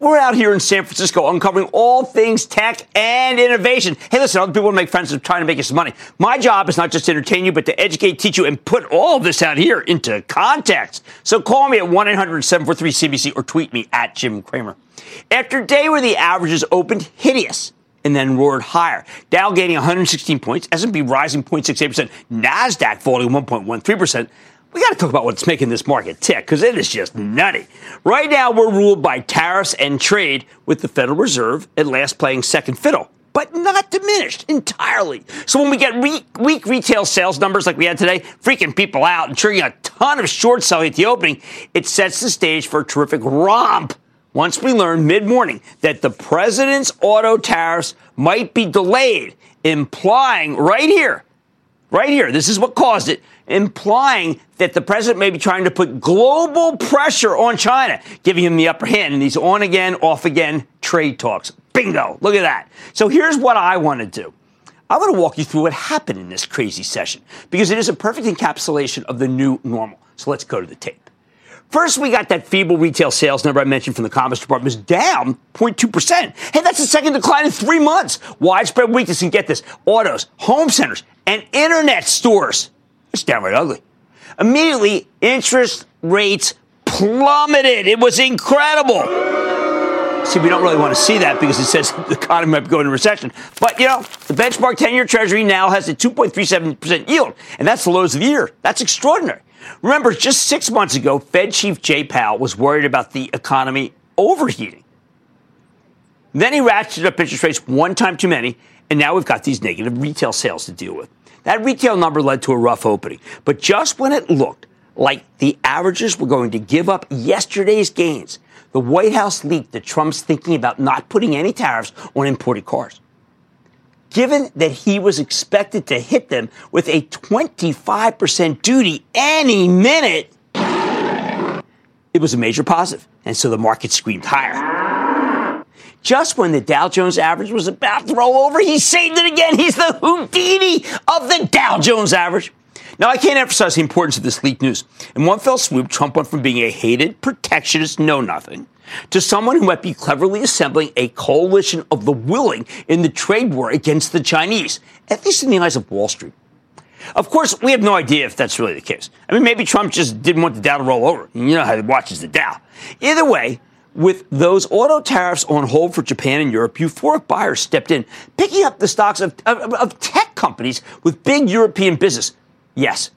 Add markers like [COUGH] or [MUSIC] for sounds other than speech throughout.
We're out here in San Francisco uncovering all things tech and innovation. Hey, listen, other people make friends and trying to make you some money. My job is not just to entertain you, but to educate, teach you, and put all of this out here into context. So call me at 1 800 743 CNBC or tweet me at Jim Cramer. After a day where the averages opened hideous, and then roared higher. Dow gaining 116 points, S&P rising 0.68%, Nasdaq falling 1.13%. We got to talk about what's making this market tick because it is just nutty. Right now, we're ruled by tariffs and trade, with the Federal Reserve at last playing second fiddle, but not diminished entirely. So when we get weak, weak retail sales numbers like we had today, freaking people out and triggering a ton of short selling at the opening, it sets the stage for a terrific romp once we learn mid morning that the president's auto tariffs might be delayed, implying right here, right here, this is what caused it, implying that the president may be trying to put global pressure on China, giving him the upper hand in these on again, off again trade talks. Bingo. Look at that. So here's what I want to do. I want to walk you through what happened in this crazy session because it is a perfect encapsulation of the new normal. So let's go to the tape. First, we got that feeble retail sales number I mentioned from the Commerce Department was down 0.2%. Hey, that's the second decline in three months. Widespread weakness and get this, autos, home centers, and internet stores. It's downright ugly. Immediately, interest rates plummeted. It was incredible. See, we don't really want to see that because it says [LAUGHS] the economy might be going into recession. But, you know, the benchmark 10 year Treasury now has a 2.37% yield, and that's the lowest of the year. That's extraordinary. Remember, just six months ago, Fed Chief Jay Powell was worried about the economy overheating. Then he ratcheted up interest rates one time too many, and now we've got these negative retail sales to deal with. That retail number led to a rough opening. But just when it looked like the averages were going to give up yesterday's gains, the White House leaked that Trump's thinking about not putting any tariffs on imported cars. Given that he was expected to hit them with a 25% duty any minute, it was a major positive, and so the market screamed higher. Just when the Dow Jones average was about to roll over, he saved it again. He's the Houdini of the Dow Jones average. Now, I can't emphasize the importance of this leaked news. In one fell swoop, Trump went from being a hated, protectionist, know nothing to someone who might be cleverly assembling a coalition of the willing in the trade war against the Chinese, at least in the eyes of Wall Street. Of course, we have no idea if that's really the case. I mean, maybe Trump just didn't want the Dow to roll over. You know how he watches the Dow. Either way, with those auto tariffs on hold for Japan and Europe, euphoric buyers stepped in, picking up the stocks of, of, of tech companies with big European business. Yes,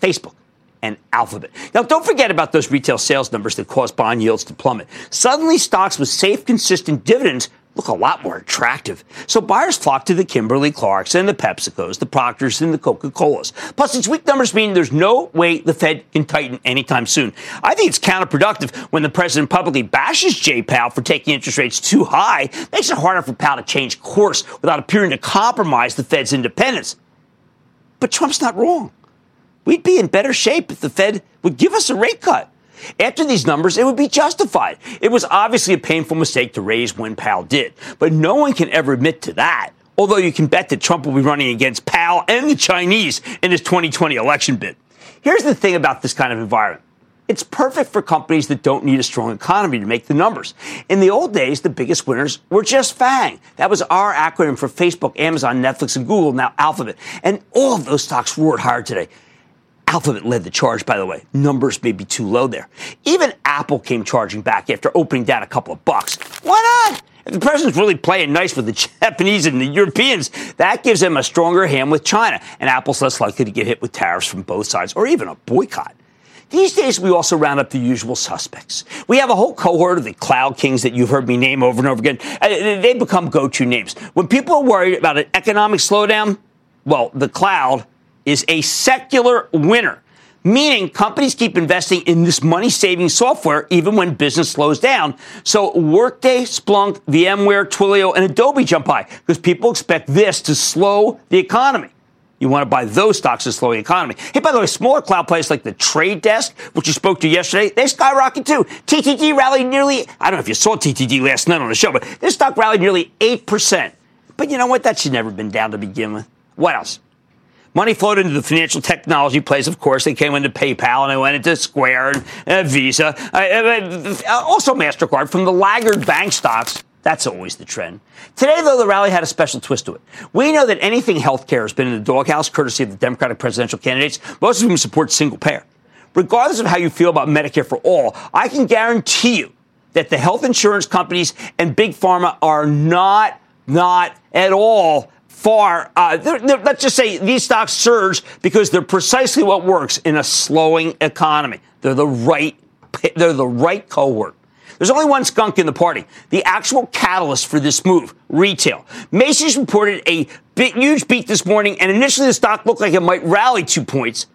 Facebook and Alphabet. Now, don't forget about those retail sales numbers that caused bond yields to plummet. Suddenly, stocks with safe, consistent dividends look a lot more attractive. So buyers flock to the Kimberly Clarks and the PepsiCos, the Procters and the Coca-Colas. Plus, its weak numbers mean there's no way the Fed can tighten anytime soon. I think it's counterproductive when the president publicly bashes Jay Powell for taking interest rates too high. Makes it harder for Powell to change course without appearing to compromise the Fed's independence. But Trump's not wrong. We'd be in better shape if the Fed would give us a rate cut. After these numbers, it would be justified. It was obviously a painful mistake to raise when Powell did, but no one can ever admit to that. Although you can bet that Trump will be running against Powell and the Chinese in his 2020 election bid. Here's the thing about this kind of environment. It's perfect for companies that don't need a strong economy to make the numbers. In the old days, the biggest winners were just FANG. That was our acronym for Facebook, Amazon, Netflix, and Google, now Alphabet. And all of those stocks roared higher today. Alphabet led the charge, by the way. Numbers may be too low there. Even Apple came charging back after opening down a couple of bucks. Why not? If the president's really playing nice with the [LAUGHS] Japanese and the Europeans, that gives him a stronger hand with China, and Apple's less likely to get hit with tariffs from both sides or even a boycott. These days, we also round up the usual suspects. We have a whole cohort of the cloud kings that you've heard me name over and over again. Uh, they become go to names. When people are worried about an economic slowdown, well, the cloud is a secular winner, meaning companies keep investing in this money saving software even when business slows down. So Workday, Splunk, VMware, Twilio, and Adobe jump high because people expect this to slow the economy. You want to buy those stocks to slow the economy. Hey, by the way, smaller cloud players like the Trade Desk, which you spoke to yesterday, they skyrocket too. TTD rallied nearly, I don't know if you saw TTD last night on the show, but this stock rallied nearly 8%. But you know what? That should never have been down to begin with. What else? Money flowed into the financial technology plays, of course. They came into PayPal and they went into Square and uh, Visa, uh, uh, also MasterCard from the laggard bank stocks. That's always the trend. Today, though, the rally had a special twist to it. We know that anything healthcare has been in the doghouse, courtesy of the Democratic presidential candidates, most of whom support single payer. Regardless of how you feel about Medicare for all, I can guarantee you that the health insurance companies and big pharma are not, not at all far. Uh, they're, they're, let's just say these stocks surge because they're precisely what works in a slowing economy. They're the right, they're the right cohort. There's only one skunk in the party. The actual catalyst for this move, retail. Macy's reported a big, huge beat this morning, and initially the stock looked like it might rally two points.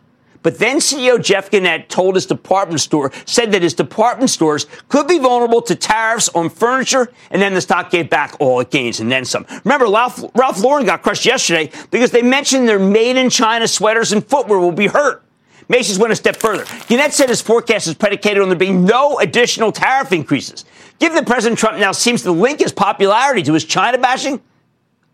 But then CEO Jeff Gennette told his department store, said that his department stores could be vulnerable to tariffs on furniture, and then the stock gave back all it gains and then some. Remember, Ralph, Ralph Lauren got crushed yesterday because they mentioned their made in China sweaters and footwear will be hurt. Macy's went a step further. Gennette said his forecast is predicated on there being no additional tariff increases. Given that President Trump now seems to link his popularity to his China bashing,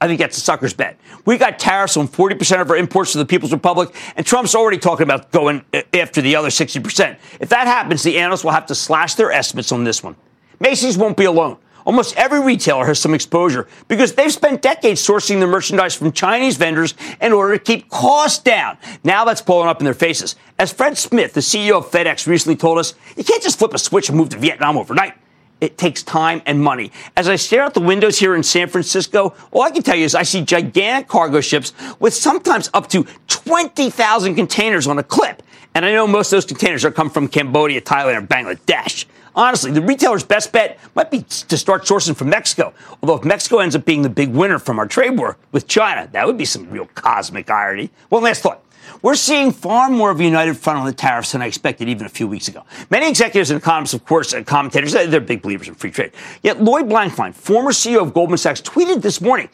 I think that's a sucker's bet. We got tariffs on 40% of our imports to the People's Republic, and Trump's already talking about going uh, after the other 60%. If that happens, the analysts will have to slash their estimates on this one. Macy's won't be alone. Almost every retailer has some exposure because they've spent decades sourcing their merchandise from Chinese vendors in order to keep costs down. Now that's blowing up in their faces. As Fred Smith, the CEO of FedEx, recently told us, you can't just flip a switch and move to Vietnam overnight. It takes time and money. As I stare out the windows here in San Francisco, all I can tell you is I see gigantic cargo ships with sometimes up to 20,000 containers on a clip. And I know most of those containers are come from Cambodia, Thailand, or Bangladesh. Honestly, the retailer's best bet might be to start sourcing from Mexico. Although if Mexico ends up being the big winner from our trade war with China, that would be some real cosmic irony. One last thought. We're seeing far more of a united front on the tariffs than I expected even a few weeks ago. Many executives and economists, of course, and commentators, they're big believers in free trade. Yet Lloyd Blankfein, former CEO of Goldman Sachs, tweeted this morning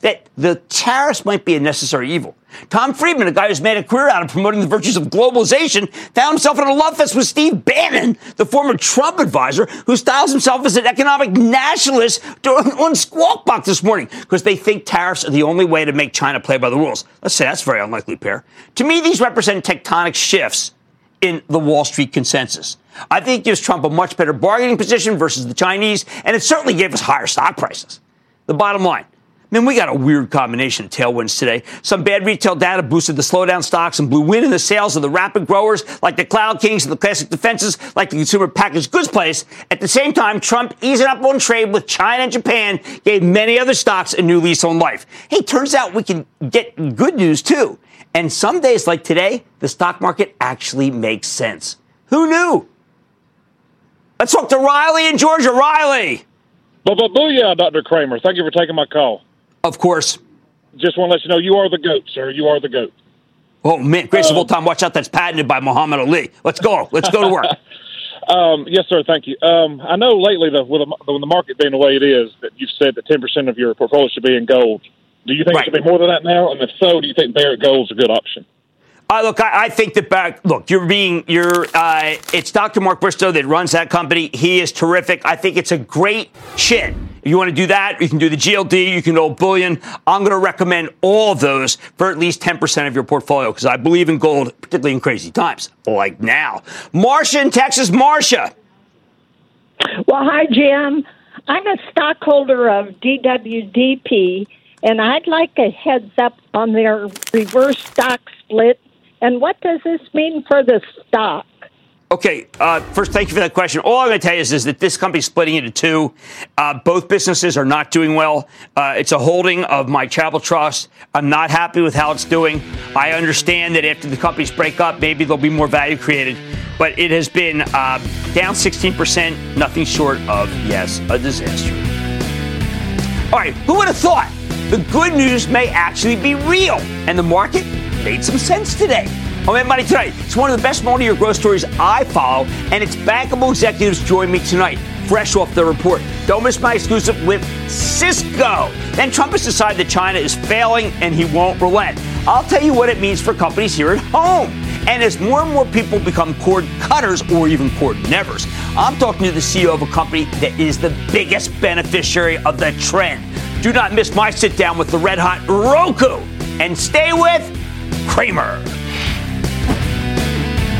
that the tariffs might be a necessary evil. Tom Friedman, a guy who's made a career out of promoting the virtues of globalization, found himself in a love fest with Steve Bannon, the former Trump advisor, who styles himself as an economic nationalist on Squawk Box this morning because they think tariffs are the only way to make China play by the rules. Let's say that's a very unlikely pair. To me, these represent tectonic shifts in the Wall Street consensus. I think it gives Trump a much better bargaining position versus the Chinese, and it certainly gave us higher stock prices. The bottom line Man, we got a weird combination of tailwinds today. Some bad retail data boosted the slowdown stocks and blew wind in the sails of the rapid growers like the Cloud Kings and the classic defenses like the consumer packaged goods place. At the same time, Trump easing up on trade with China and Japan gave many other stocks a new lease on life. Hey, turns out we can get good news too. And some days like today, the stock market actually makes sense. Who knew? Let's talk to Riley in Georgia. Riley. Booyah, Dr. Cramer. Thank you for taking my call. Of course. Just want to let you know you are the GOAT, sir. You are the GOAT. Oh, man. Grace of all time. Watch out. That's patented by Muhammad Ali. Let's go. Let's go to work. [LAUGHS] um, yes, sir. Thank you. Um, I know lately, the, with, the, with the market being the way it is, that you've said that 10% of your portfolio should be in gold. Do you think right. it should be more than that now? And if so, do you think Barrick is a good option? Uh, look, I, I, think that back. Look, you're being you're. Uh, it's Dr. Mark Bristow that runs that company. He is terrific. I think it's a great shit. You want to do that, you can do the GLD. You can do bullion. I'm going to recommend all those for at least 10% of your portfolio because I believe in gold, particularly in crazy times like now. Marcia in Texas, Marcia. Well, hi, Jim. I'm a stockholder of DWDP, and I'd like a heads up on their reverse stock split and what does this mean for the stock? Okay, uh, first, thank you for that question. All I'm going to tell you is, is that this company's splitting into two. Uh, both businesses are not doing well. Uh, it's a holding of my Charitable Trust. I'm not happy with how it's doing. I understand that after the companies break up, maybe there'll be more value created. But it has been uh, down 16%, nothing short of, yes, a disaster. All right, who would have thought the good news may actually be real and the market made some sense today. I'm at Money Tonight. It's one of the best morning year growth stories I follow, and its bankable executives join me tonight, fresh off the report. Don't miss my exclusive with Cisco. Then Trump has decided that China is failing and he won't relent. I'll tell you what it means for companies here at home. And as more and more people become cord cutters or even cord nevers, I'm talking to the CEO of a company that is the biggest beneficiary of the trend. Do not miss my sit down with the red hot Roku. And stay with Cramer.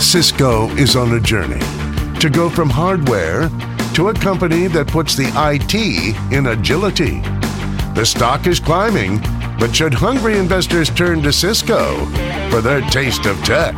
Cisco is on a journey to go from hardware to a company that puts the IT in agility. The stock is climbing, but should hungry investors turn to Cisco for their taste of tech?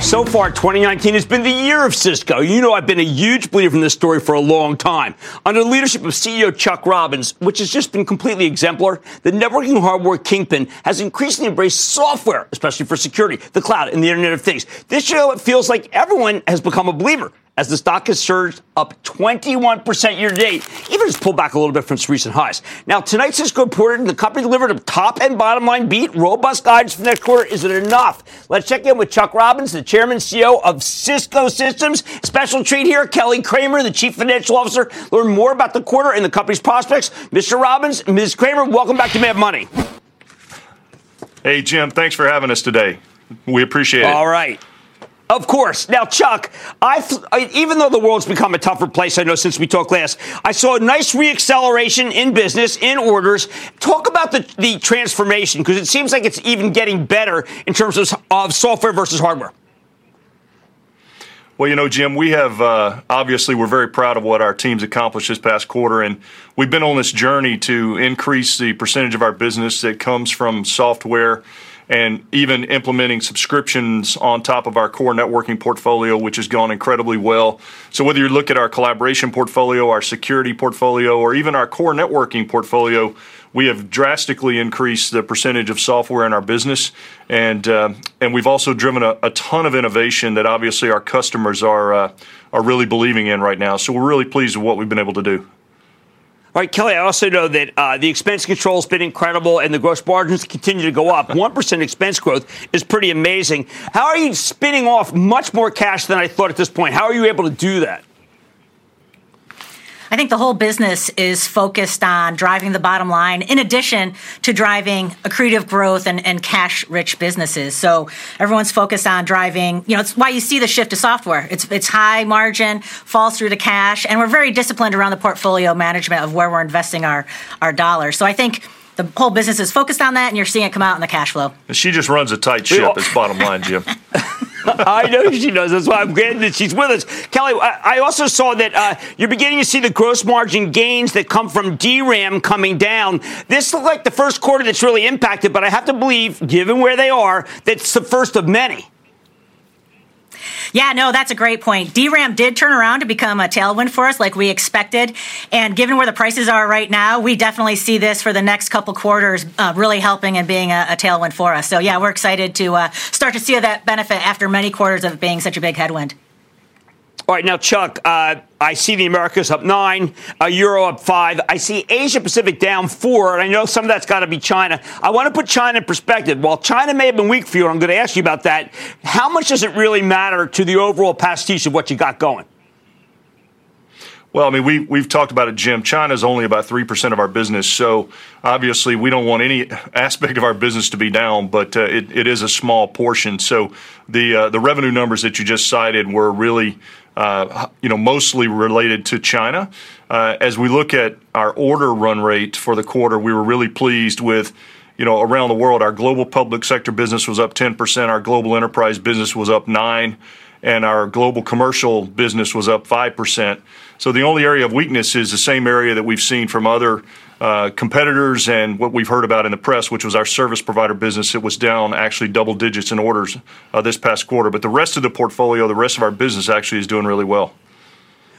So far, 2019 has been the year of Cisco. You know, I've been a huge believer in this story for a long time. Under the leadership of CEO Chuck Robbins, which has just been completely exemplar, the networking hardware kingpin has increasingly embraced software, especially for security, the cloud, and the Internet of Things. This year, it feels like everyone has become a believer as the stock has surged up 21% year to date, even as pulled back a little bit from its recent highs. Now, tonight, Cisco reported the company delivered a top and bottom line beat. Robust guidance for next quarter. Is it enough? Let's check in with Chuck Robbins, the chairman CEO of Cisco Systems. Special treat here, Kelly Kramer, the chief financial officer. Learn more about the quarter and the company's prospects. Mr. Robbins, Ms. Kramer, welcome back to Mad Money. Hey, Jim, thanks for having us today. We appreciate it. All right. Of course. Now, Chuck, I, even though the world's become a tougher place, I know since we talked last, I saw a nice reacceleration in business, in orders. Talk about the, the transformation because it seems like it's even getting better in terms of, of software versus hardware. Well, you know, Jim, we have uh, obviously we're very proud of what our team's accomplished this past quarter, and we've been on this journey to increase the percentage of our business that comes from software and even implementing subscriptions on top of our core networking portfolio, which has gone incredibly well. So whether you look at our collaboration portfolio, our security portfolio, or even our core networking portfolio, we have drastically increased the percentage of software in our business, and uh, and we've also driven a, a, ton of innovation that obviously our customers are uh, are really believing in right now. So we're really pleased with what we've been able to do. All right, Kelly, I also know that uh, the expense control has been incredible and the gross margins continue to go up. [LAUGHS] 1% expense growth is pretty amazing. How are you spinning off much more cash than I thought at this point? How are you able to do that? I think the whole business is focused on driving the bottom line in addition to driving accretive growth and, and cash rich businesses. So everyone's focused on driving, you know, it's why you see the shift to software. It's, it's high margin, falls through to cash, and we're very disciplined around the portfolio management of where we're investing our, our dollars. So I think the whole business is focused on that, and you're seeing it come out in the cash flow. She just runs a tight ship. It's bottom line, Jim. [LAUGHS] [LAUGHS] I know she does. That's why I'm glad that she's with us. Kelly, I also saw that uh, you're beginning to see the gross margin gains that come from DRAM coming down. This looks like the first quarter that's really impacted, but I have to believe, given where they are, that's the first of many. Yeah, no, that's a great point. DRAM did turn around to become a tailwind for us like we expected. And given where the prices are right now, we definitely see this for the next couple quarters uh, really helping and being a, a, tailwind for us. So, yeah, we're excited to uh, start to see that benefit after many quarters of being such a big headwind. All right, now, Chuck, uh, I see the Americas up nine, uh, Euro up five. I see Asia Pacific down four, and I know some of that's got to be China. I want to put China in perspective. While China may have been weak for you, I'm going to ask you about that. How much does it really matter to the overall pastiche of what you got going? Well, I mean, we, we've talked about it, Jim. China is only about 3% of our business. So obviously, we don't want any [LAUGHS] aspect of our business to be down, but uh, it, it is a small portion. So the, uh, the revenue numbers that you just cited were really, uh, you know, mostly related to China. Uh, as we look at our order run rate for the quarter, we were really pleased with you know, around the world, our global public sector business was up 10%, our global enterprise business was up 9 and our global commercial business was up 5%. So the only area of weakness is the same area that we've seen from other uh, competitors and what we've heard about in the press, which was our service provider business. It was down actually double digits in orders uh, this past quarter. But the rest of the portfolio, the rest of our business actually is doing really well.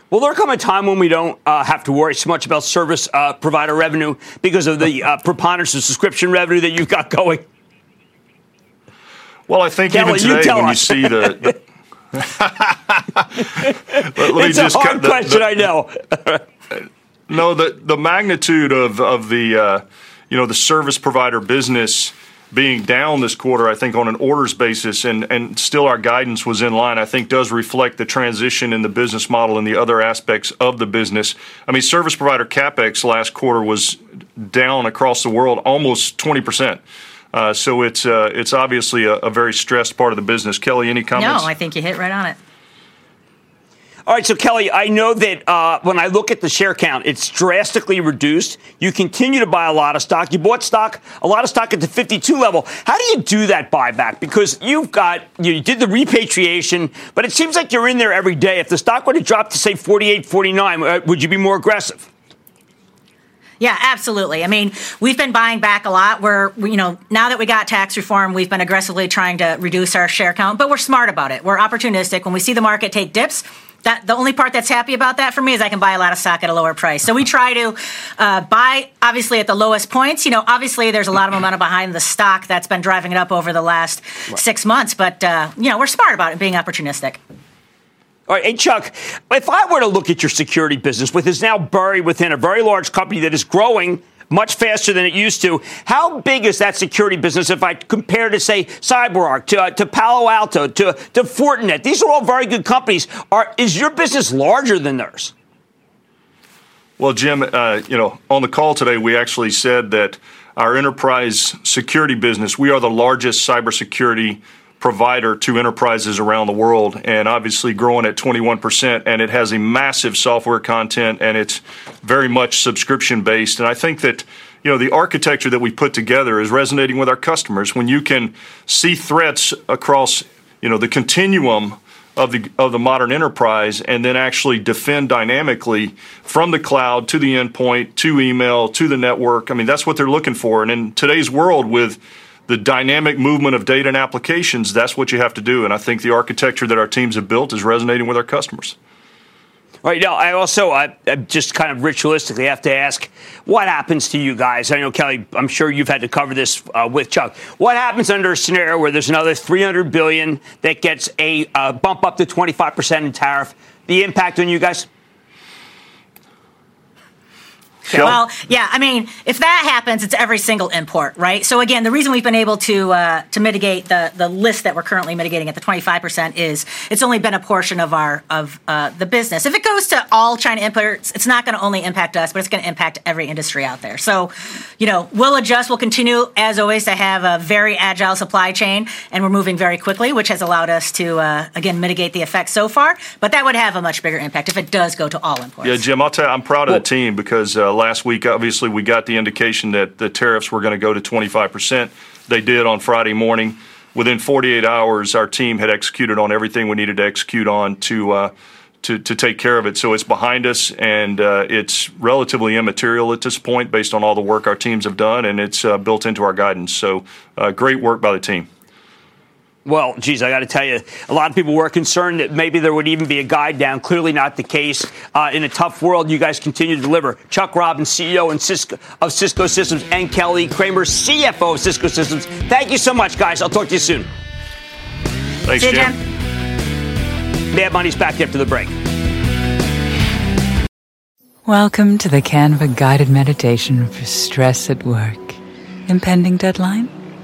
Will there come a time when we don't uh, have to worry so much about service uh, provider revenue because of the uh, preponderance of subscription revenue that you've got going? Well, I think Kelly, even today, you when us. you see the, [LAUGHS] [LAUGHS] it's a hard the, question, the, I know. [LAUGHS] no, the the magnitude of of the uh, you know the service provider business being down this quarter, I think on an orders basis, and and still our guidance was in line. I think does reflect the transition in the business model and the other aspects of the business. I mean, service provider capex last quarter was down across the world almost twenty percent. Uh, so it's uh, it's obviously a, a, very stressed part of the business. Kelly, any comments? No, I think you hit right on it. All right, so Kelly, I know that uh, when I look at the share count, it's drastically reduced. You continue to buy a lot of stock. You bought stock, a lot of stock at the 52 level. How do you do that buyback? Because you've got, you did the repatriation, but it seems like you're in there every day. If the stock were to drop to, say, 48, 49, uh, would you be more aggressive? Yeah, absolutely. I mean, we've been buying back a lot. We're, you know, now that we got tax reform, we've been aggressively trying to reduce our share count, but we're smart about it. We're opportunistic. When we see the market take dips, that the only part that's happy about that for me is I can buy a lot of stock at a lower price. So we try to uh, buy obviously at the lowest points. You know, obviously there's a lot of [CLEARS THROAT] momentum behind the stock that's been driving it up over the last right. six months, but uh, you know we're smart about it, being opportunistic. All right, hey Chuck, if I were to look at your security business, which is now buried within a very large company that is growing much faster than it used to, how big is that security business if I compare to say CyberArk, to, uh, to Palo Alto, to, to Fortinet? These are all very good companies. Are, is your business larger than theirs? Well, Jim, uh, you know, on the call today, we actually said that our enterprise security business, we are the largest cybersecurity provider to enterprises around the world and obviously growing at 21% and it has a massive software content and it's very much subscription based and I think that you know the architecture that we put together is resonating with our customers. When you can see threats across you know the continuum of the of the modern enterprise and then actually defend dynamically from the cloud to the endpoint to email to the network I mean that's what they're looking for. And in today's world with the dynamic movement of data and applications, that's what you have to do. And I think the architecture that our teams have built is resonating with our customers. All right. Now, I also I, I, just kind of ritualistically have to ask, what happens to you guys? I know Kelly. I'm sure you've had to cover this uh, with Chuck. What happens under a scenario where there's another 300 billion that gets a uh, bump up to 25 percent in tariff? The impact on you guys? Well, yeah, I mean, if that happens, it's every single import, right? So again, the reason we've been able to uh, to mitigate the the list that we're currently mitigating at the 25% is it's only been a portion of our of uh, the business. If it goes to all China imports, it's not going to only impact us, but it's going to impact every industry out there. So, you know, we'll adjust. We'll continue as always to have a very agile supply chain, and we're moving very quickly, which has allowed us to uh, again mitigate the effects so far. But that would have a much bigger impact if it does go to all imports. Yeah, Jim, I'll tell you, I'm proud of the team because uh, last week, obviously, we got the indication that the tariffs were going to go to 25%. They did on Friday morning. Within 48 hours, our team had executed on everything we needed to execute on to. Uh, to, to take care of it. So it's behind us, and uh, it's relatively immaterial at this point based on all the work our teams have done, and it's uh, built into our guidance. So uh, great work by the team. Well, geez, I got to tell you, a lot of people were concerned that maybe there would even be a guide down. Clearly, not the case. Uh, in a tough world, you guys continue to deliver. Chuck Robbins, CEO and Cisco, of Cisco Systems, and Kelly Kramer, CFO of Cisco Systems. Thank you so much, guys. I'll talk to you soon. Thanks, See you, Jim. Jim. Mad Money's back after the break. Welcome to the Canva guided meditation for stress at work. Impending deadline?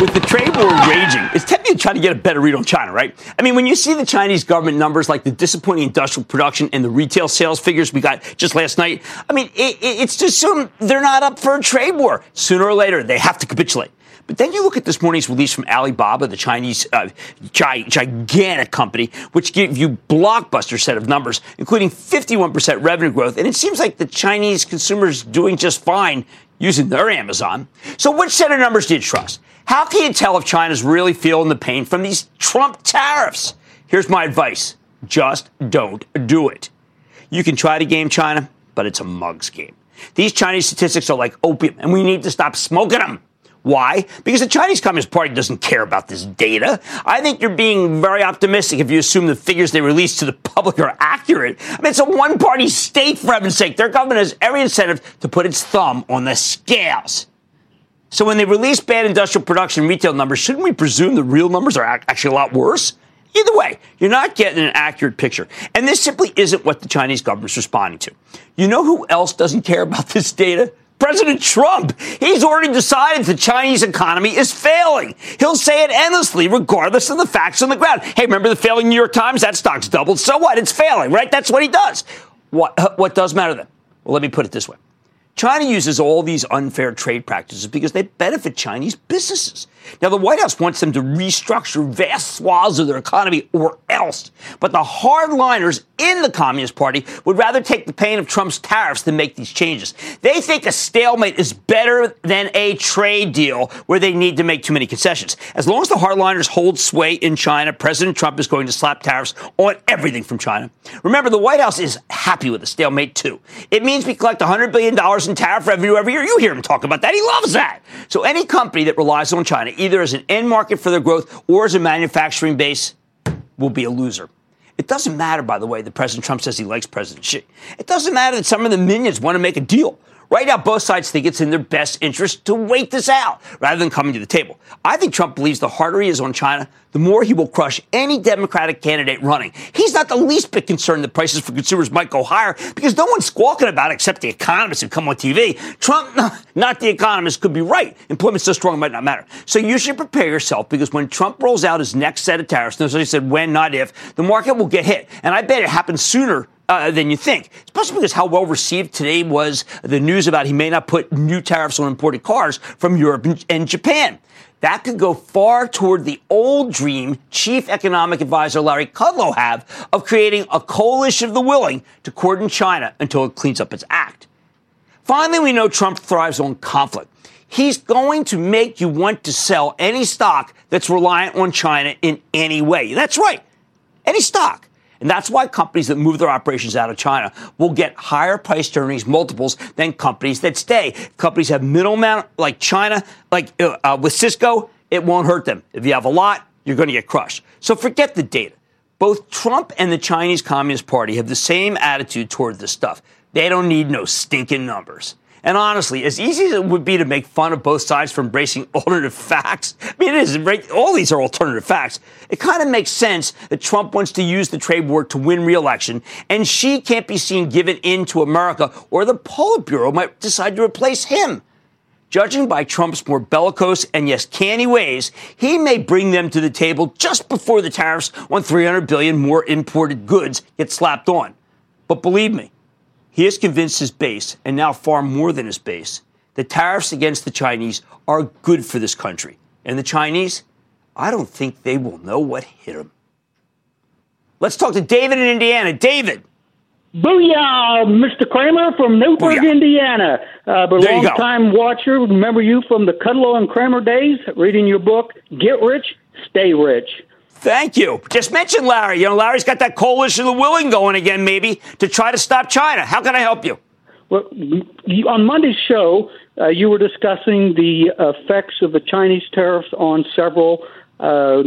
With the trade war raging, it's tempting to try to get a better read on China, right? I mean, when you see the Chinese government numbers like the disappointing industrial production and the retail sales figures we got just last night, I mean, it, it, it's to assume they're not up for a trade war. Sooner or later, they have to capitulate. But then you look at this morning's release from Alibaba, the Chinese uh, gi- gigantic company, which give you blockbuster set of numbers, including 51% revenue growth. And it seems like the Chinese consumers doing just fine using their Amazon. So which set of numbers do you trust? How can you tell if China's really feeling the pain from these Trump tariffs? Here's my advice. Just don't do it. You can try to game China, but it's a mug's game. These Chinese statistics are like opium, and we need to stop smoking them. Why? Because the Chinese Communist Party doesn't care about this data. I think you're being very optimistic if you assume the figures they release to the public are accurate. I mean, it's a one party state, for heaven's sake. Their government has every incentive to put its thumb on the scales. So when they release bad industrial production retail numbers, shouldn't we presume the real numbers are actually a lot worse? Either way, you're not getting an accurate picture. And this simply isn't what the Chinese government's responding to. You know who else doesn't care about this data? President Trump. He's already decided the Chinese economy is failing. He'll say it endlessly, regardless of the facts on the ground. Hey, remember the failing New York Times? That stock's doubled. So what? It's failing, right? That's what he does. What, what does matter then? Well, let me put it this way. China uses all these unfair trade practices because they benefit Chinese businesses. Now, the White House wants them to restructure vast swaths of their economy or else. But the hardliners in the Communist Party would rather take the pain of Trump's tariffs than make these changes. They think a stalemate is better than a trade deal where they need to make too many concessions. As long as the hardliners hold sway in China, President Trump is going to slap tariffs on everything from China. Remember, the White House is happy with the stalemate, too. It means we collect $100 billion in tariff revenue every year. You hear him talk about that. He loves that. So any company that relies on China, either as an end market for their growth or as a manufacturing base, will be a loser. It doesn't matter, by the way, that President Trump says he likes President Xi. It doesn't matter that some of the minions want to make a deal. Right now, both sides think it's in their best interest to wait this out rather than coming to the table. I think Trump believes the harder he is on China, the more he will crush any Democratic candidate running. He's not the least bit concerned that prices for consumers might go higher because no one's squawking about it except the economists who come on TV. Trump, [LAUGHS] not the economists, could be right. Employment's so strong it might not matter. So you should prepare yourself because when Trump rolls out his next set of tariffs, notice I said when, not if, the market will get hit. And I bet it happens sooner uh, than you think, especially because how well received today was the news about he may not put new tariffs on imported cars from Europe and Japan. That could go far toward the old dream Chief Economic Advisor Larry Kudlow have of creating a coalition of the willing to cordon China until it cleans up its act. Finally, we know Trump thrives on conflict. He's going to make you want to sell any stock that's reliant on China in any way. That's right. Any stock. And that's why companies that move their operations out of China will get higher price earnings multiples than companies that stay. Companies have middle amount like China, like uh, uh, with Cisco, it won't hurt them. If you have a lot, you're going to get crushed. So forget the data. Both Trump and the Chinese Communist Party have the same attitude toward this stuff. They don't need no stinking numbers. And honestly, as easy as it would be to make fun of both sides for embracing [LAUGHS] alternative facts, I mean, it is. All these are alternative facts. It kind of makes sense that Trump wants to use the trade war to win re-election, and Xi can't be seen giving in to America, or the Politburo might decide to replace him. Judging by Trump's more bellicose and yes, canny ways, he may bring them to the table just before the tariffs on 300 billion more imported goods get slapped on. But believe me, he has convinced his base, and now far more than his base, that tariffs against the Chinese are good for this country. And the Chinese, I don't think they will know what hit them. Let's talk to David in Indiana. David. Booyah, Mr. Cramer from Newburgh, Booyah. Indiana. Uh, but long time watcher. Remember you from the Kudlow and Cramer days, reading your book, Get Rich, Stay Rich. Thank you. Just mention Larry. You know, Larry's got that coalition of the willing going again, maybe, to try to stop China. How can I help you? Well, on Monday's show, uh, you were discussing the effects of the Chinese tariffs on several uh,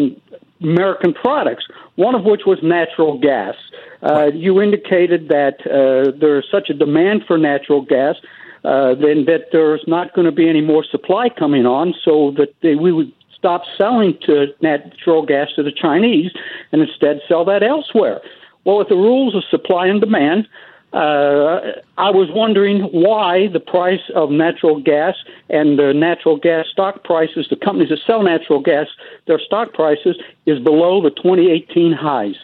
American products, one of which was natural gas. Uh, you indicated that uh, there's such a demand for natural gas. Uh, then that there's not going to be any more supply coming on, so that they, we would stop selling to natural gas to the Chinese and instead sell that elsewhere. Well, with the rules of supply and demand, uh, I was wondering why the price of natural gas and the natural gas stock prices, the companies that sell natural gas, their stock prices is below the 2018 highs.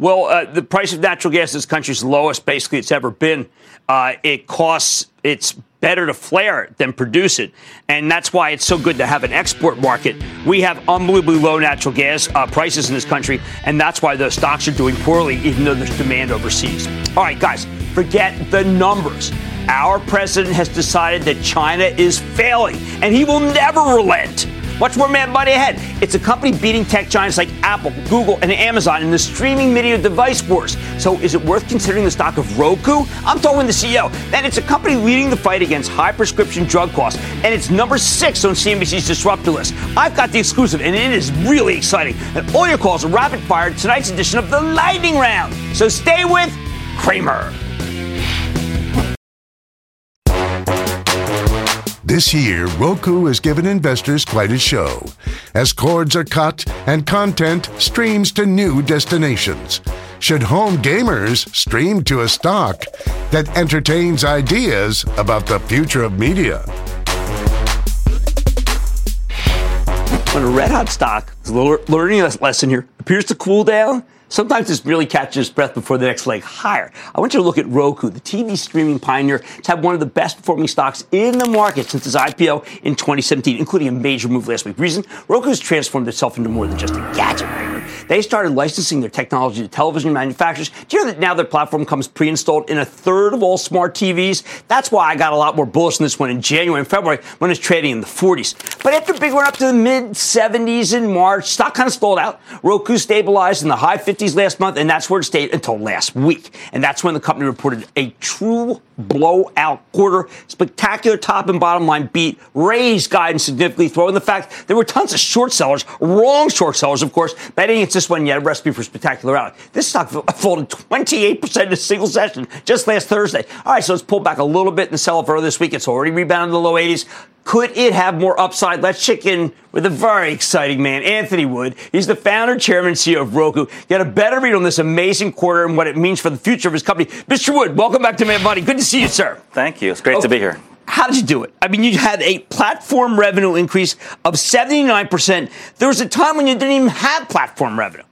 Well, uh, the price of natural gas is the lowest basically it's ever been. Uh, it costs, it's better to flare it than produce it. And that's why it's so good to have an export market. We have unbelievably low natural gas uh, prices in this country, and that's why the stocks are doing poorly, even though there's demand overseas. All right, guys, forget the numbers. Our president has decided that China is failing, and he will never relent. Much more Mad Money ahead. It's a company beating tech giants like Apple, Google, and Amazon in the streaming video device wars. So is it worth considering the stock of Roku? I'm talking the CEO. Then it's a company leading the fight against high prescription drug costs, and it's number six on CNBC's disruptor list. I've got the exclusive, and it is really exciting. And all your calls are rapid fire tonight's edition of the Lightning Round. So stay with Cramer. This year, Roku has given investors quite a show as cords are cut and content streams to new destinations. Should home gamers stream to a stock that entertains ideas about the future of media? When a red hot stock is learning a lesson here appears to cool down, Sometimes this really catches breath before the next leg higher. I want you to look at Roku, the TV streaming pioneer. It's had one of the best performing stocks in the market since its IPO in 2017, including a major move last week. Reason? Roku's transformed itself into more than just a gadget maker. They started licensing their technology to television manufacturers. Do you know that now their platform comes pre-installed in a third of all smart TVs? That's why I got a lot more bullish on this one in January and February when it's trading in the 40s. But after big run up to the mid 70s in March, stock kind of stalled out. Roku stabilized in the high 50s 50s last month, and that's where it stayed until last week. And that's when the company reported a true blowout quarter, spectacular top and bottom line beat, raised guidance significantly, throwing the fact there were tons of short sellers, wrong short sellers, of course, betting its this one yet, a recipe for spectacular rally. This stock folded 28% in a single session just last Thursday. All right, so let's pull back a little bit and sell it earlier this week. It's already rebounded to the low 80s. Could it have more upside? Let's check in with a very exciting man, Anthony Wood. He's the founder, chairman, CEO of Roku. Get a better read on this amazing quarter and what it means for the future of his company. Mr. Wood, welcome back to Mad Money. Good to see you, sir. Thank you. It's great okay. to be here. How did you do it? I mean, you had a platform revenue increase of 79%. There was a time when you didn't even have platform revenue.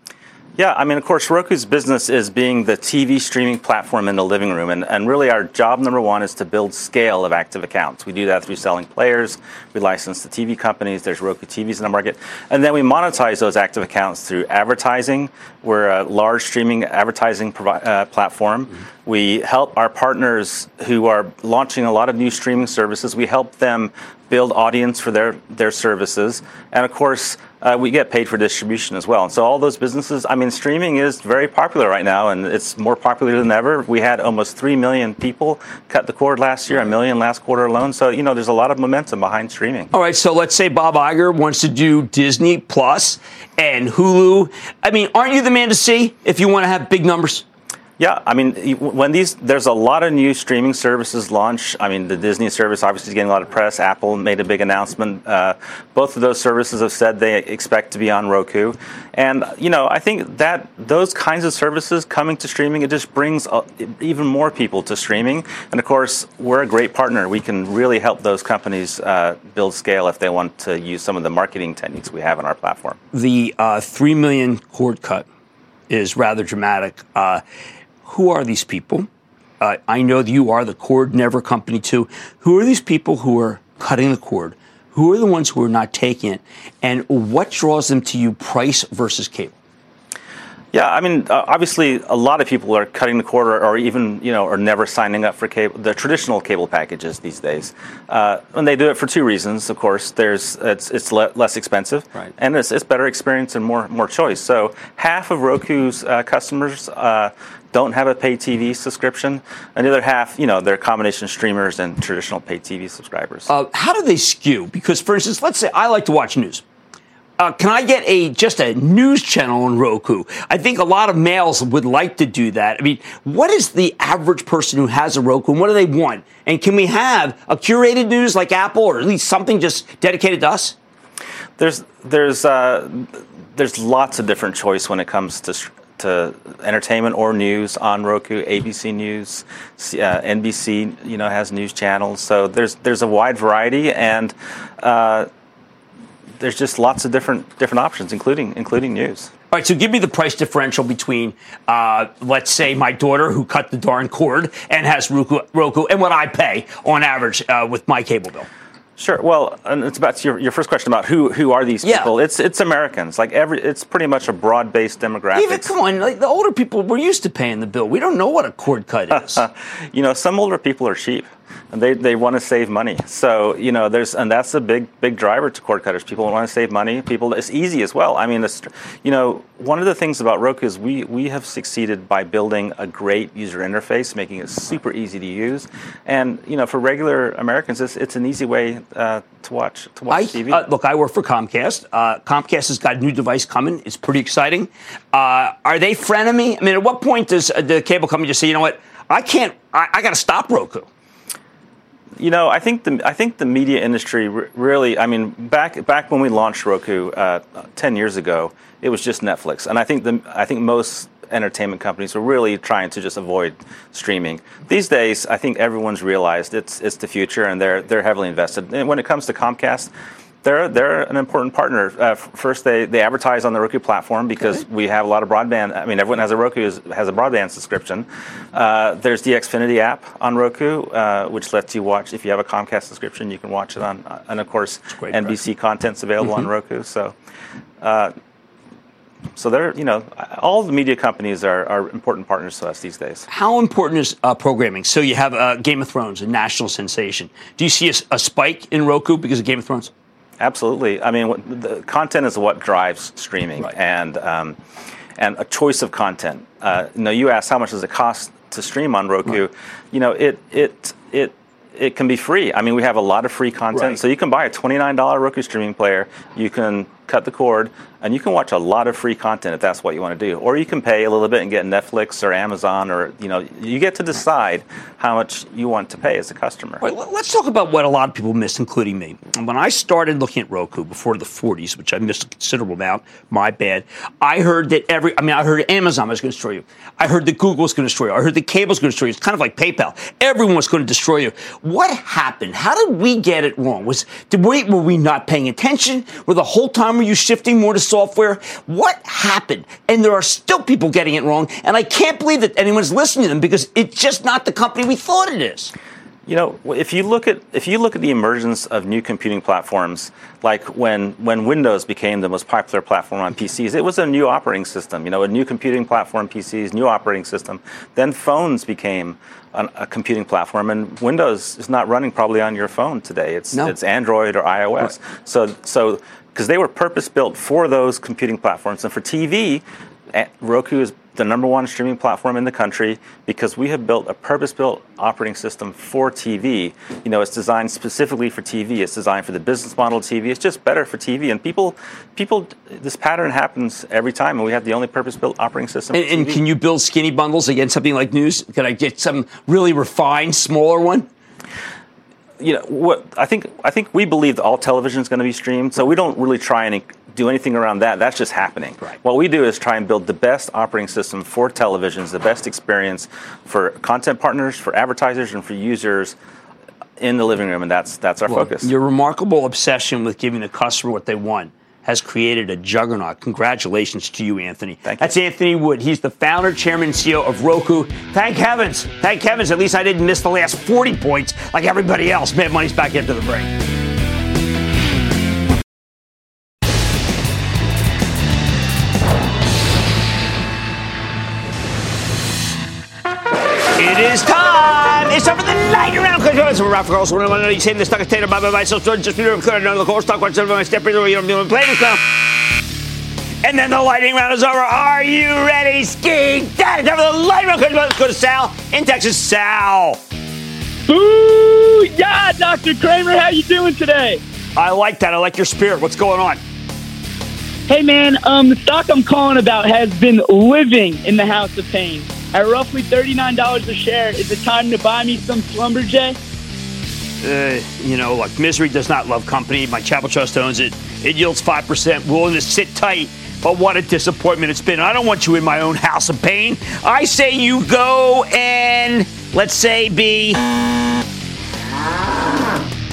Yeah, I mean, of course, Roku's business is being the TV streaming platform in the living room. And, and really, our job number one is to build scale of active accounts. We do that through selling players. We license to TV companies. There's Roku TVs in the market. And then we monetize those active accounts through advertising. We're a large streaming advertising provi- uh, platform. Mm-hmm. We help our partners who are launching a lot of new streaming services. We help them build audience for their, their services. And of course, uh, we get paid for distribution as well. And so all those businesses, I mean, streaming is very popular right now, and it's more popular than ever. We had almost 3 million people cut the cord last year, a million last quarter alone. So, you know, there's a lot of momentum behind streaming. All right, so let's say Bob Iger wants to do Disney Plus and Hulu. I mean, aren't you the man to see if you want to have big numbers? Yeah, I mean, when these, there's a lot of new streaming services launch. I mean, the Disney service obviously is getting a lot of press. Apple made a big announcement. Uh, both of those services have said they expect to be on Roku, and you know, I think that those kinds of services coming to streaming, it just brings uh, even more people to streaming. And of course, we're a great partner. We can really help those companies uh, build scale if they want to use some of the marketing techniques we have on our platform. The uh, three million cord cut is rather dramatic. Who are these people? Uh, I know that you are the cord never company too. Who are these people who are cutting the cord? Who are the ones who are not taking it? And what draws them to you, price versus cable? Yeah, I mean, uh, obviously, a lot of people are cutting the cord, or, or, even you know, are never signing up for cable, the traditional cable packages these days. Uh, and they do it for two reasons. Of course, there's it's it's le- less expensive, right. and it's, it's better experience and more more choice. So half of Roku's uh, customers uh, don't have a pay TV subscription, and the other half, you know, they're combination streamers and traditional pay TV subscribers. Uh, how do they skew? Because, for instance, let's say I like to watch news. Uh, can I get a just a news channel on Roku? I think a lot of males would like to do that. I mean, what is the average person who has a Roku, and what do they want? And can we have a curated news like Apple, or at least something just dedicated to us? There's there's uh, there's lots of different choice when it comes to to entertainment or news on Roku, ABC News, uh, NBC, you know, has news channels. So there's there's a wide variety, and uh, there's just lots of different different options, including including news. All right, so give me the price differential between, uh, let's say, my daughter who cut the darn cord and has Roku, Roku and what I pay on average uh, with my cable bill. Sure. Well, and it's about your, your first question about who who are these people? Yeah. It's it's Americans. Like every, it's pretty much a broad based demographic. Even come on, like the older people, we're used to paying the bill. We don't know what a cord cut is. [LAUGHS] you know, some older people are cheap they, they want to save money. So you know, there's and that's a big big driver to cord cutters. People want to save money. People, it's easy as well. I mean, it's, you know, one of the things about Roku is we we have succeeded by building a great user interface, making it super easy to use, and you know, for regular Americans, it's, it's an easy way uh, to watch to watch I, TV. Uh, look, I work for Comcast. Uh, Comcast has got a new device coming. It's pretty exciting. Uh, are they frenemy? I mean, at what point does uh, the cable company just say, you know what? I can't. I, I got to stop Roku. You know, I think the I think the media industry really. I mean, back back when we launched Roku uh, ten years ago, it was just Netflix, and I think the I think most entertainment companies were really trying to just avoid streaming. These days, I think everyone's realized it's it's the future, and they're they're heavily invested. And when it comes to Comcast, they're they're an important partner. Uh, first, they, they advertise on the Roku platform because okay. we have a lot of broadband. I mean, everyone has a Roku has a broadband subscription. Uh, there's the Xfinity app on Roku, uh, which lets you watch if you have a Comcast subscription, you can watch it on. And of course, NBC content's available mm-hmm. on Roku. So. Uh, so they're, you know, all the media companies are, are important partners to us these days. How important is uh, programming? So you have uh, Game of Thrones, a national sensation. Do you see a, a spike in Roku because of Game of Thrones? Absolutely. I mean, what, the content is what drives streaming, right. and um, and a choice of content. Uh, you know, you asked how much does it cost to stream on Roku. Right. You know, it it it it can be free. I mean, we have a lot of free content, right. so you can buy a twenty nine dollar Roku streaming player. You can cut the cord, and you can watch a lot of free content if that's what you want to do. Or you can pay a little bit and get Netflix or Amazon, or you know, you get to decide how much you want to pay as a customer. Let's talk about what a lot of people miss, including me. When I started looking at Roku before the 40s, which I missed a considerable amount, my bad. I heard that every, I mean, I heard Amazon was going to destroy you. I heard that Google was going to destroy you. I heard that cable was going to destroy you. It's kind of like PayPal. Everyone was going to destroy you. What happened? How did we get it wrong? Was did we were we not paying attention? Were the whole time were you shifting more to software? What happened? And there are still people getting it wrong, and I can't believe that anyone's listening to them because it's just not the company we thought it is. You know, if you look at if you look at the emergence of new computing platforms, like when when Windows became the most popular platform on PCs, it was a new operating system. You know, a new computing platform, PCs, new operating system. Then phones became an, a computing platform, and Windows is not running probably on your phone today. It's no. it's Android or iOS. Right. So so because they were purpose built for those computing platforms, and for TV, eh, Roku is the number one streaming platform in the country because we have built a purpose-built operating system for TV. You know, it's designed specifically for TV. It's designed for the business model of TV. It's just better for TV. And people, people, this pattern happens every time, and we have the only purpose-built operating system. And, and can you build skinny bundles against something like news? Can I get some really refined, smaller one? You know what I think I think we believe that all television is going to be streamed, so we don't really try and do anything around that. That's just happening. Right. What we do is try and build the best operating system for televisions, the best experience for content partners, for advertisers, and for users in the living room, and that's that's our well, focus. Your remarkable obsession with giving the customer what they want has created a juggernaut. Congratulations to you, Anthony. Thank That's you. Anthony Wood. He's the founder, chairman, CEO of Roku. Thank heavens. Thank heavens. At least I didn't miss the last 40 points like everybody else. Mad Money's back into the break. Because we're Ralph Carlson. We're going to say the stock container by my so just be clear. The core stock watch my step You don't be play this now. And then the lightning round is over. Are you ready, ski? Dad, time for the lightning round. Let's go to Sal in Texas. Sal. Ooh, yeah, Dr. Cramer, how you doing today? I like that. I like your spirit. What's going on? Hey, man, um, the stock I'm calling about has been living in the house of pain. At roughly $39 a share, is it time to buy me some Schlumberger? Uh, you know, like misery does not love company. My Charitable Trust owns it. It yields 5%, willing to sit tight. But what a disappointment it's been. I don't want you in my own house of pain. I say you go and, let's say, be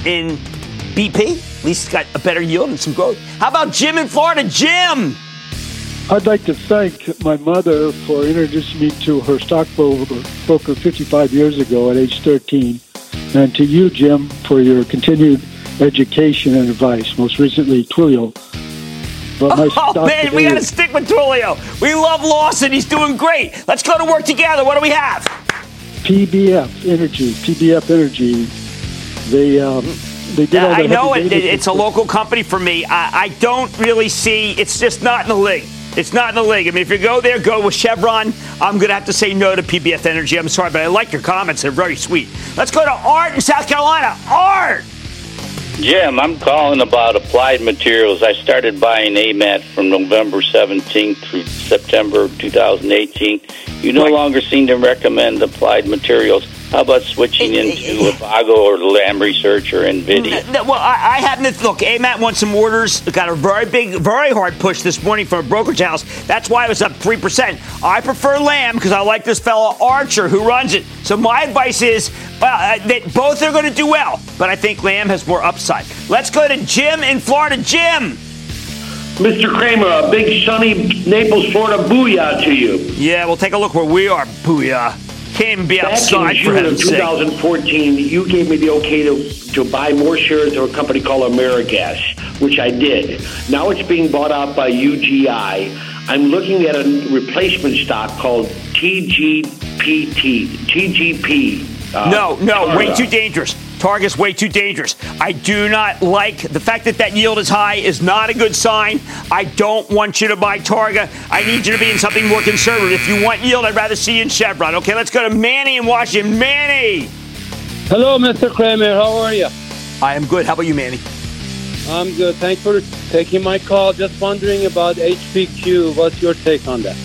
in BP. At least it's got a better yield and some growth. How about Jim in Florida? Jim! I'd like to thank my mother for introducing me to her stockbroker 55 years ago at age 13, and to you, Jim, for your continued education and advice. Most recently, Twilio. But [LAUGHS] oh man, we got to stick with Twilio. We love Lawson. He's doing great. Let's go to work together. What do we have? PBF Energy. PBF Energy. They. Um, they did I know it, it's a local company for me. I, I don't really see. It's just not in the league. It's not in the league. I mean, if you go there, go with Chevron. I'm going to have to say no to PBF Energy. I'm sorry, but I like your comments. They're very sweet. Let's go to Art in South Carolina. Art! Jim, I'm calling about applied materials. I started buying AMAT from November 17th through September 2018. You no right. longer seem to recommend applied materials. How about switching into Avago or Lam Research or NVIDIA? Well, I, I happen to look. AMAT wants some orders. Got a very big, very hard push this morning from a brokerage house. That's why it was up 3%. I prefer Lam because I like this fellow Archer who runs it. So my advice is well, uh, that both are going to do well, but I think Lam has more upside. Let's go to Jim in Florida. Jim. Mr. Cramer, a big sunny Naples, Florida booyah to you. Yeah, we'll take a look where we are. Booyah can't be outside Back in June of 2014, sake. you gave me the okay to, to buy more shares of a company called Amerigas, which I did. Now it's being bought out by UGI. I'm looking at a replacement stock called TGPT, TGP. Uh, no, no, way too dangerous. Targa's way too dangerous. I do not like the fact that that yield is high is not a good sign. I don't want you to buy Targa. I need you to be in something more conservative. If you want yield, I'd rather see you in Chevron. Okay, let's go to Manny in Washington. Manny. Hello, Mr. Cramer. How are you? I am good. How about you, Manny? I'm good. Thanks for taking my call. Just wondering about HPQ. What's your take on that?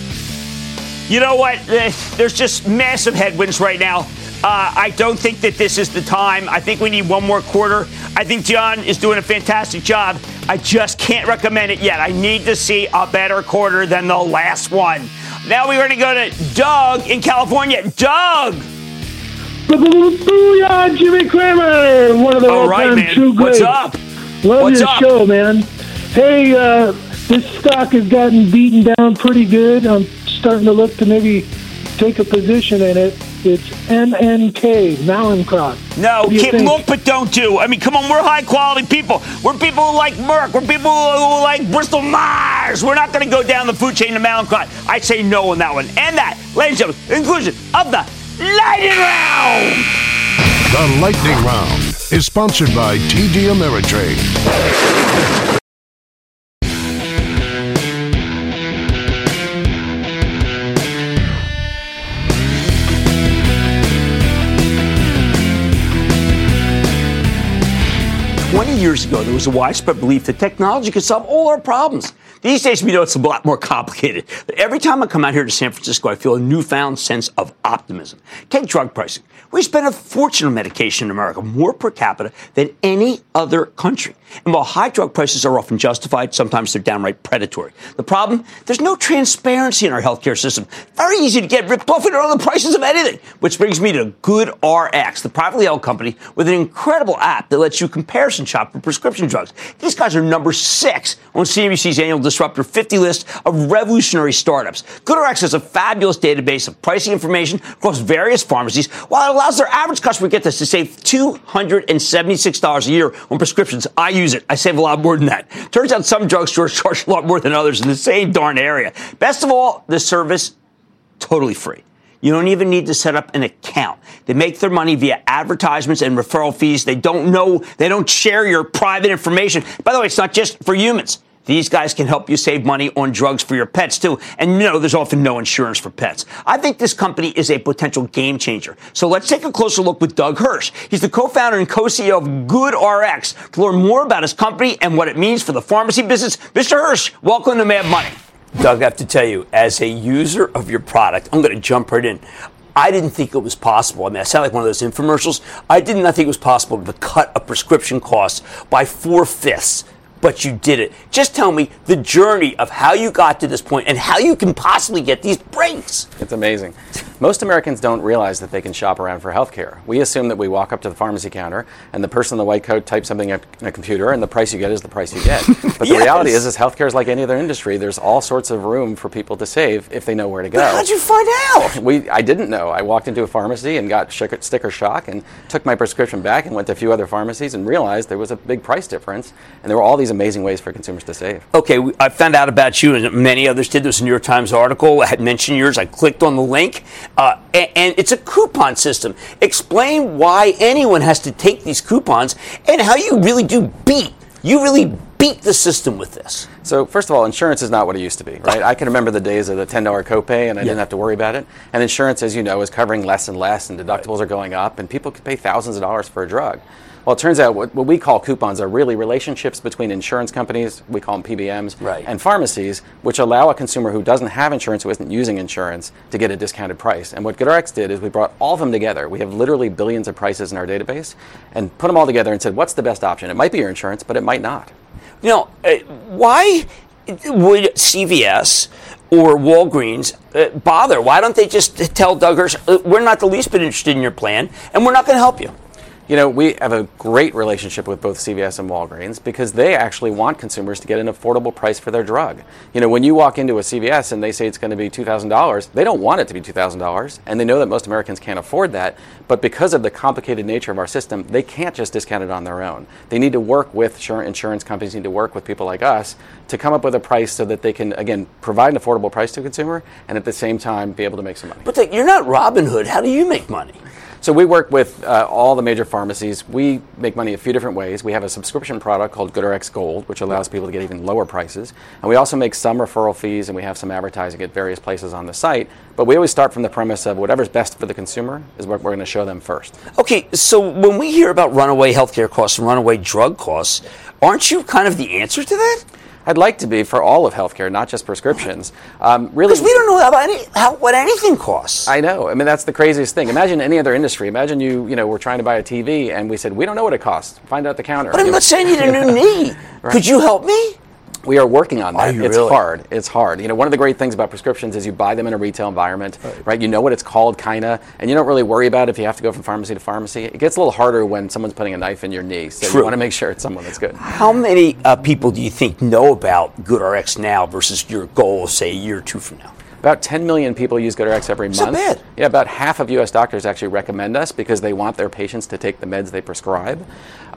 You know what? Eh, There's just massive headwinds right now. Uh, I don't think that this is the time. I think we need one more quarter. I think John is doing a fantastic job. I just can't recommend it yet. I need to see a better quarter than the last one. Now we're going to go to Doug in California. Doug! Booyah, Jimmy Cramer, one of the All right, man. true What's up? Love What's your up? show, man. Hey, uh, this stock has gotten beaten down pretty good. I'm starting to look to maybe take a position in it. It's MNK, Mallinckrodt. No, What do you keep, look, but don't do. I mean, come on, we're high quality people. We're people who like Merck. We're people who like Bristol Myers. We're not going to go down the food chain to Mallinckrodt. I say no on that one. And that, ladies and gentlemen, inclusion of the lightning round. The Lightning Round is sponsored by TD Ameritrade. Years ago, there was a widespread belief that technology could solve all our problems. These days, we know it's a lot more complicated. But every time I come out here to San Francisco, I feel a newfound sense of optimism. Take drug pricing. We spend a fortune on medication in America, more per capita than any other country. And while high drug prices are often justified, sometimes they're downright predatory. The problem? There's no transparency in our healthcare system. Very easy to get ripped off and on the prices of anything. Which brings me to GoodRx, the privately held company with an incredible app that lets you comparison shop for prescription drugs. These guys are number six on CNBC's annual Disruptor 50 list of revolutionary startups. GoodRx has a fabulous database of pricing information across various pharmacies, while it allows their average customer, get this, to save $276 a year on prescriptions. I use it. I save a lot more than that. Turns out some drugstores [LAUGHS] charge a lot more than others in the same darn area. Best of all, the service totally free. You don't even need to set up an account. They make their money via advertisements and referral fees. They don't know, they don't share your private information. By the way, it's not just for humans. These guys can help you save money on drugs for your pets too. And you know, there's often no insurance for pets. I think this company is a potential game changer. So let's take a closer look with Doug Hirsch. He's the co-founder and co-CEO of GoodRx to learn more about his company and what it means for the pharmacy business. Mr. Hirsch, welcome to Mad Money. Doug, I have to tell you, as a user of your product, I'm going to jump right in. I didn't think it was possible. I mean, I sound like one of those infomercials. I did not think it was possible to cut a prescription cost by four fifths, but you did it. Just tell me the journey of how you got to this point and how you can possibly get these breaks. It's amazing. Most Americans don't realize that they can shop around for healthcare. We assume that we walk up to the pharmacy counter and the person in the white coat types something in a computer and the price you get is the price you get. [LAUGHS] But the Yes. reality is, is healthcare is like any other industry. There's all sorts of room for people to save if they know where to go. But how'd you find out? We, I didn't know. I walked into a pharmacy and got sticker shock and took my prescription back and went to a few other pharmacies and realized there was a big price difference and there were all these amazing ways for consumers to save. Okay, I found out about you, and many others did. There was a New York Times article. I had mentioned yours. I clicked on the link, uh, and, and it's a coupon system. Explain why anyone has to take these coupons and how you really do beat. You really beat the system with this. So first of all, insurance is not what it used to be, right? I can remember the days of the ten dollar copay, and I didn't have to worry about it. And insurance, as you know, is covering less and less, and deductibles are going up, and people could pay thousands of dollars for a drug. Well, it turns out what, what we call coupons are really relationships between insurance companies, we call them PBMs, and pharmacies, which allow a consumer who doesn't have insurance, who isn't using insurance, to get a discounted price. And what GoodRx did is we brought all of them together. We have literally billions of prices in our database, and put them all together and said, what's the best option? It might be your insurance, but it might not. You know, uh, why would CVS or Walgreens uh, bother? Why don't they just tell uh, we're not the least bit interested in your plan, and we're not going to help you? You know, we have a great relationship with both CVS and Walgreens because they actually want consumers to get an affordable price for their drug. You know, when you walk into a CVS and they say it's going to be $2,000, they don't want it to be $2,000, and they know that most Americans can't afford that. But because of the complicated nature of our system, they can't just discount it on their own. They need to work with insurance companies, need to work with people like us to come up with a price so that they can, again, provide an affordable price to a consumer and at the same time be able to make some money. But you're not Robin Hood. How do you make money? So we work with uh, all the major pharmacies. We make money a few different ways. We have a subscription product called GoodRx Gold, which allows people to get even lower prices. And we also make some referral fees, and we have some advertising at various places on the site. But we always start from the premise of whatever's best for the consumer is what we're going to show them first. Okay, so when we hear about runaway healthcare costs and runaway drug costs, Aren't you kind of the answer to that? I'd like to be for all of healthcare, not just prescriptions. Um, really, Because we don't know how, any, how what anything costs. I know. I mean, that's the craziest thing. Imagine any other industry. Imagine you, you know, we're trying to buy a TV and we said we don't know what it costs. Find out the counter. But I'm not saying you [LAUGHS] need a new knee. Right. Could you help me? We are working on that. it's really? hard. It's hard. You know, one of the great things about prescriptions is you buy them in a retail environment, right? You know what it's called, kinda, and you don't really worry about if you have to go from pharmacy to pharmacy. It gets a little harder when someone's putting a knife in your knee. So True. you want to make sure it's someone that's good. How many uh, people do you think know about GoodRx now versus your goal, say, a year or two from now? About 10 million people use GoodRx every It's not month. bad. Yeah, about half of U.S. doctors actually recommend us because they want their patients to take the meds they prescribe.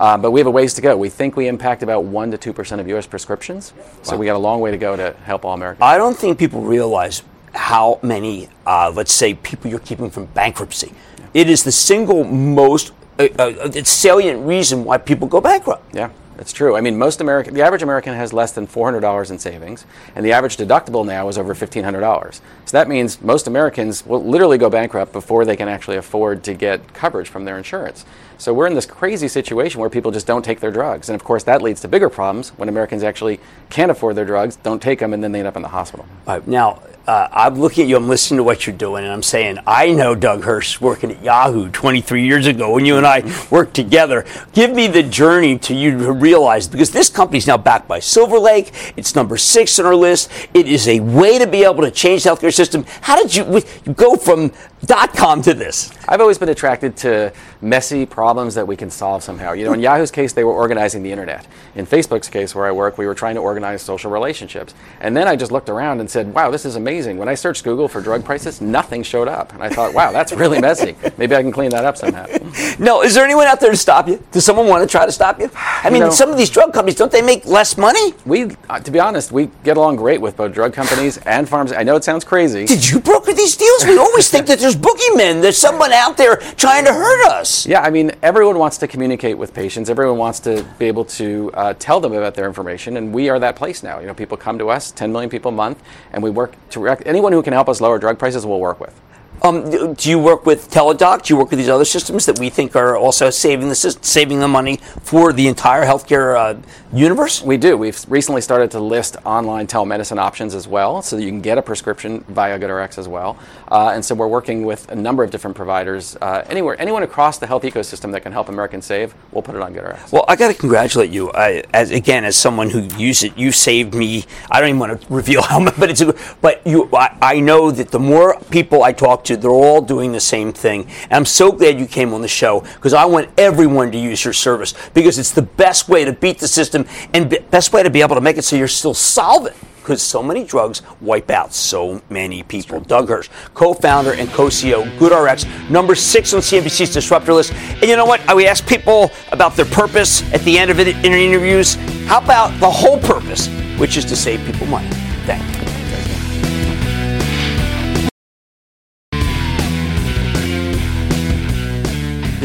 Uh, but we have a ways to go. We think we impact about 1% to 2% of U.S. prescriptions. So Wow. we got a long way to go to help all Americans. I don't think people realize how many, uh, let's say, people you're keeping from bankruptcy. It is the single most uh, uh, salient reason why people go bankrupt. Yeah, that's true. I mean, most American, the average American has less than $400 in savings, and the average deductible now is over $1,500. So that means most Americans will literally go bankrupt before they can actually afford to get coverage from their insurance. So we're in this crazy situation where people just don't take their drugs. And of course, that leads to bigger problems when Americans actually can't afford their drugs, don't take them, and then they end up in the hospital. Now, uh, I'm looking at you, I'm listening to what you're doing, and I'm saying, I know Doug Hirsch working at Yahoo 23 years ago when you and I worked together. Give me the journey to you realize, because this company is now backed by Silver Lake, it's number six on our list. It is a way to be able to change the healthcare system. How did you, you go from dot com to this? I've always been attracted to messy problems that we can solve somehow. You know, in Yahoo's case, they were organizing the internet. In Facebook's case, where I work, we were trying to organize social relationships. And then I just looked around and said, wow, this is amazing. When I searched Google for drug prices, nothing showed up. And I thought, wow, that's really messy. Maybe I can clean that up somehow. [LAUGHS] No, is there anyone out there to stop you? Does someone want to try to stop you? I mean, know- some of these drug companies, don't they make less money? We, uh, to be honest, we get along great with both drug companies and farms. I know it sounds crazy. Did you broker these deals? We always [LAUGHS] think that there's boogeymen. There's someone out there trying to hurt us. Yeah, I mean, everyone wants to communicate with patients. Everyone wants to be able to uh, tell them about their information, and we are that place now. You know, people come to us, 10 million people a month, and we work to rec- anyone who can help us lower drug prices, we'll work with. Um, do you work with Teladoc? Do you work with these other systems that we think are also saving the saving the money for the entire healthcare uh, universe? We do. We've recently started to list online telemedicine options as well, so that you can get a prescription via GoodRx as well. Uh, and so we're working with a number of different providers. Uh, anywhere, anyone across the health ecosystem that can help Americans save, we'll put it on GoodRx. Well, I got to congratulate you. I, as again, as someone who used it, you saved me. I don't even want to reveal how much, but it's. A, but you, I, I know that the more people I talk to, they're all doing the same thing. And I'm so glad you came on the show because I want everyone to use your service because it's the best way to beat the system and be, best way to be able to make it so you're still solvent. Because so many drugs wipe out so many people. Doug Hirsch, co-founder and co-CEO, GoodRx, number six on CNBC's disruptor list. And you know what? We ask people about their purpose at the end of it in interviews. How about the whole purpose, which is to save people money? Thank you.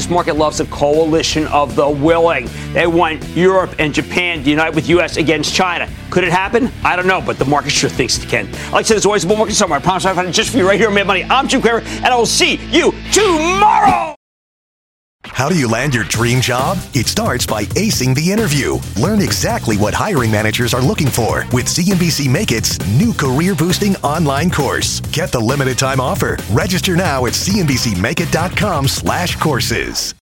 This market loves a coalition of the willing. They want Europe and Japan to unite with U.S. against China. Could it happen? I don't know, but the market sure thinks it can. Like I said, there's always a bull market somewhere. I promise I'll find it just for you right here on Mad Money. I'm Jim Cramer, and I will see you tomorrow. How do you land your dream job? It starts by acing the interview. Learn exactly what hiring managers are looking for with CNBC Make It's new career boosting online course. Get the limited time offer. Register now at cnbcmakeit.com slash courses.